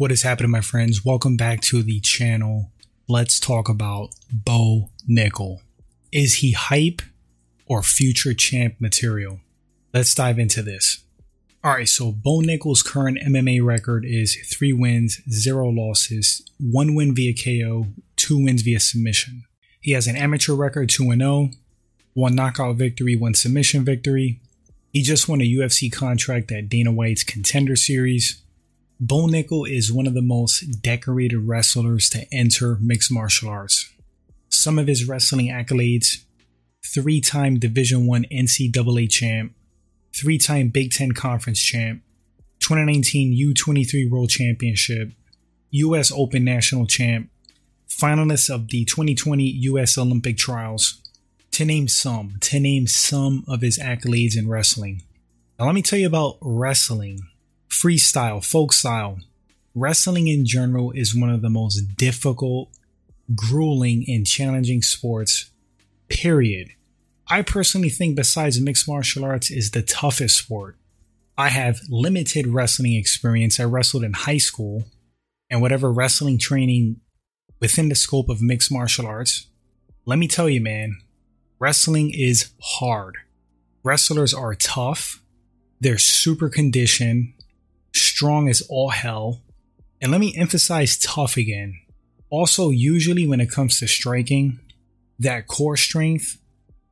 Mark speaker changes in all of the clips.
Speaker 1: What is happening, my friends? Welcome back to the channel. Let's talk about Bo Nickal. Is he hype or future champ material? Let's dive into this. All right, so Bo Nickal's current MMA record is three wins, zero losses, one win via KO, two wins via submission. He has an amateur record 2 0, one knockout victory, one submission victory. He just won a UFC contract at Dana White's Contender Series. Bo Nickal is one of the most decorated wrestlers to enter mixed martial arts. Some of his wrestling accolades: three-time Division One NCAA champ, three-time Big Ten Conference champ, 2019 U23 World Championship, U.S. Open National champ, finalist of the 2020 U.S. Olympic Trials. To name some, to name some of his accolades in wrestling. Now, let me tell you about wrestling freestyle, folk style. Wrestling in general is one of the most difficult, grueling, and challenging sports, period. I personally think, besides mixed martial arts, is the toughest sport. I have limited wrestling experience. I wrestled in high school and whatever wrestling training within the scope of mixed martial arts. Let me tell you, man, wrestling is hard. Wrestlers are tough, they're super conditioned, strong as all hell. And let me emphasize tough again. Also, usually when it comes to striking, that core strength,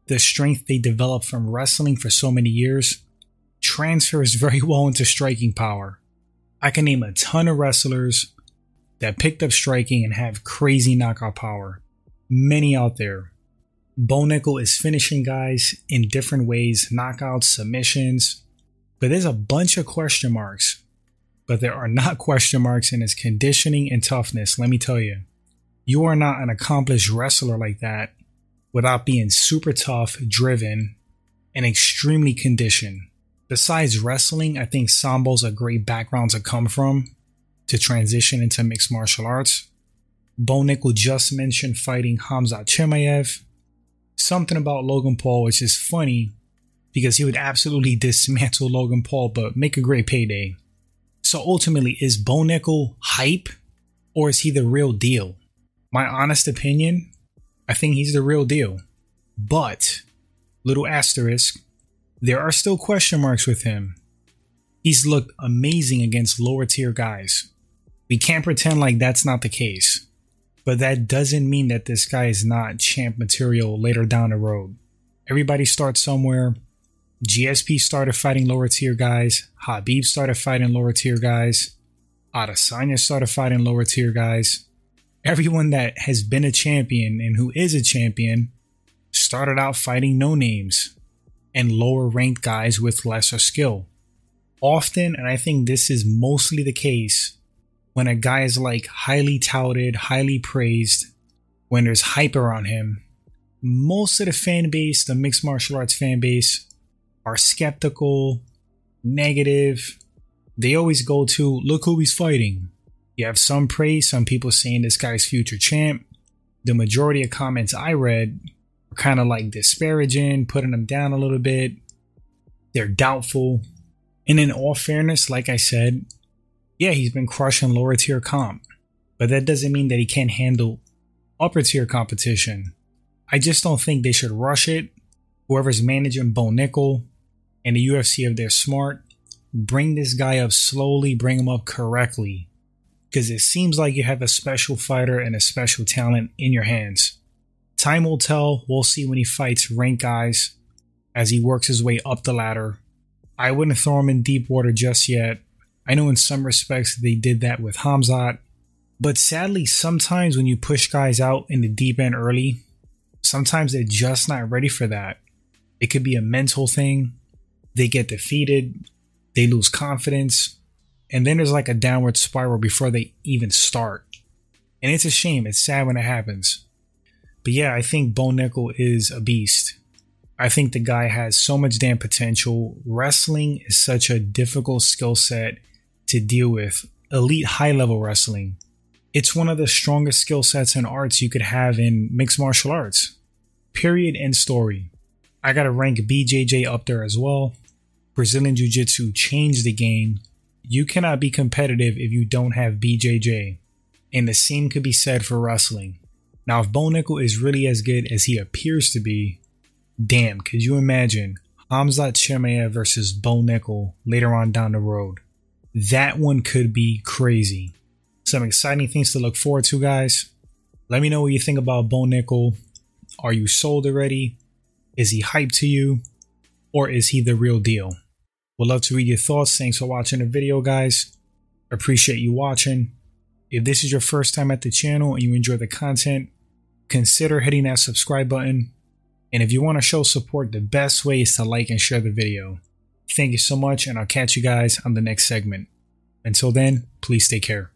Speaker 1: the strength they develop from wrestling for so many years, transfers very well into striking power. I can name a ton of wrestlers that picked up striking and have crazy knockout power. Many out there. Bo Nickal is finishing guys in different ways, knockouts, submissions, but there's a bunch of question marks but there are not question marks in his conditioning and toughness. Let me tell you, you are not an accomplished wrestler like that without being super tough, driven, and extremely conditioned. Besides wrestling, I think Sambo's a great background to come from to transition into mixed martial arts. Bo Nickal just mentioned fighting Khamzat Chimaev. Something about Logan Paul, which is funny because he would absolutely dismantle Logan Paul, but make a great payday. So ultimately, is Bo Nickal hype or is he the real deal? My honest opinion, I think he's the real deal. But, little asterisk, there are still question marks with him. He's looked amazing against lower tier guys. We can't pretend like that's not the case. But that doesn't mean that this guy is not champ material later down the road. Everybody starts somewhere. GSP started fighting lower tier guys. Khabib started fighting lower tier guys. Adesanya started fighting lower tier guys. Everyone that has been a champion and who is a champion started out fighting no names and lower ranked guys with lesser skill. Often, and I think this is mostly the case, when a guy is like highly touted, highly praised, when there's hype around him, most of the fan base, the mixed martial arts fan base, are skeptical, negative. They always go to look who he's fighting. You have some praise, some people saying this guy's future champ. The majority of comments I read are kind of like disparaging, putting him down a little bit. They're doubtful. And in all fairness, like I said, yeah, he's been crushing lower tier comp, but that doesn't mean that he can't handle upper tier competition. I just don't think they should rush it. Whoever's managing Bo Nickal, and the UFC, if they're smart, bring this guy up slowly, bring him up correctly. Because it seems like you have a special fighter and a special talent in your hands. Time will tell. We'll see when he fights rank guys as he works his way up the ladder. I wouldn't throw him in deep water just yet. I know in some respects they did that with Khamzat. But sadly, sometimes when you push guys out in the deep end early, sometimes they're just not ready for that. It could be a mental thing they get defeated, they lose confidence, and then there's like a downward spiral before they even start. And it's a shame. It's sad when it happens. But yeah, I think Bo Nickal is a beast. I think the guy has so much damn potential. Wrestling is such a difficult skill set to deal with. Elite high level wrestling. It's one of the strongest skill sets and arts you could have in mixed martial arts. Period. End story. I gotta rank BJJ up there as well. Brazilian Jiu Jitsu changed the game. you cannot be competitive if you don't have BJJ. And the same could be said for wrestling. Now, if Bo Nickal is really as good as he appears to be, damn, could you imagine Khamzat Chimaev versus Bo Nickal later on down the road? That one could be crazy. Some exciting things to look forward to, guys. Let me know what you think about Bo Nickal. Are you sold already? Is he hyped to you? Or is he the real deal? Would love to read your thoughts. Thanks for watching the video, guys. Appreciate you watching. If this is your first time at the channel and you enjoy the content, consider hitting that subscribe button. And if you want to show support, the best way is to like and share the video. Thank you so much, and I'll catch you guys on the next segment. Until then, please take care.